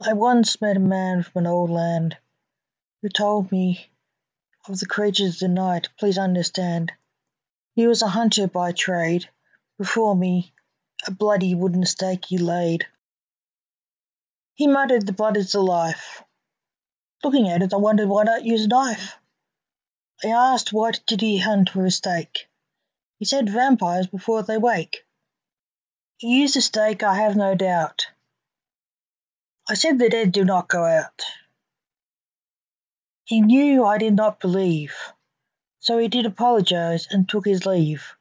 I once met a man from an old land Who told me of the creatures of the night Please understand, He was a hunter by trade Before me a bloody wooden stake he laid. He muttered the blood is the life Looking at it I wondered why not use a knife? I asked what did he hunt with a stake He said vampires before they wake. He used a stake I have no doubt I said the dead do not go out. He knew I did not believe So he did apologize and took his leave.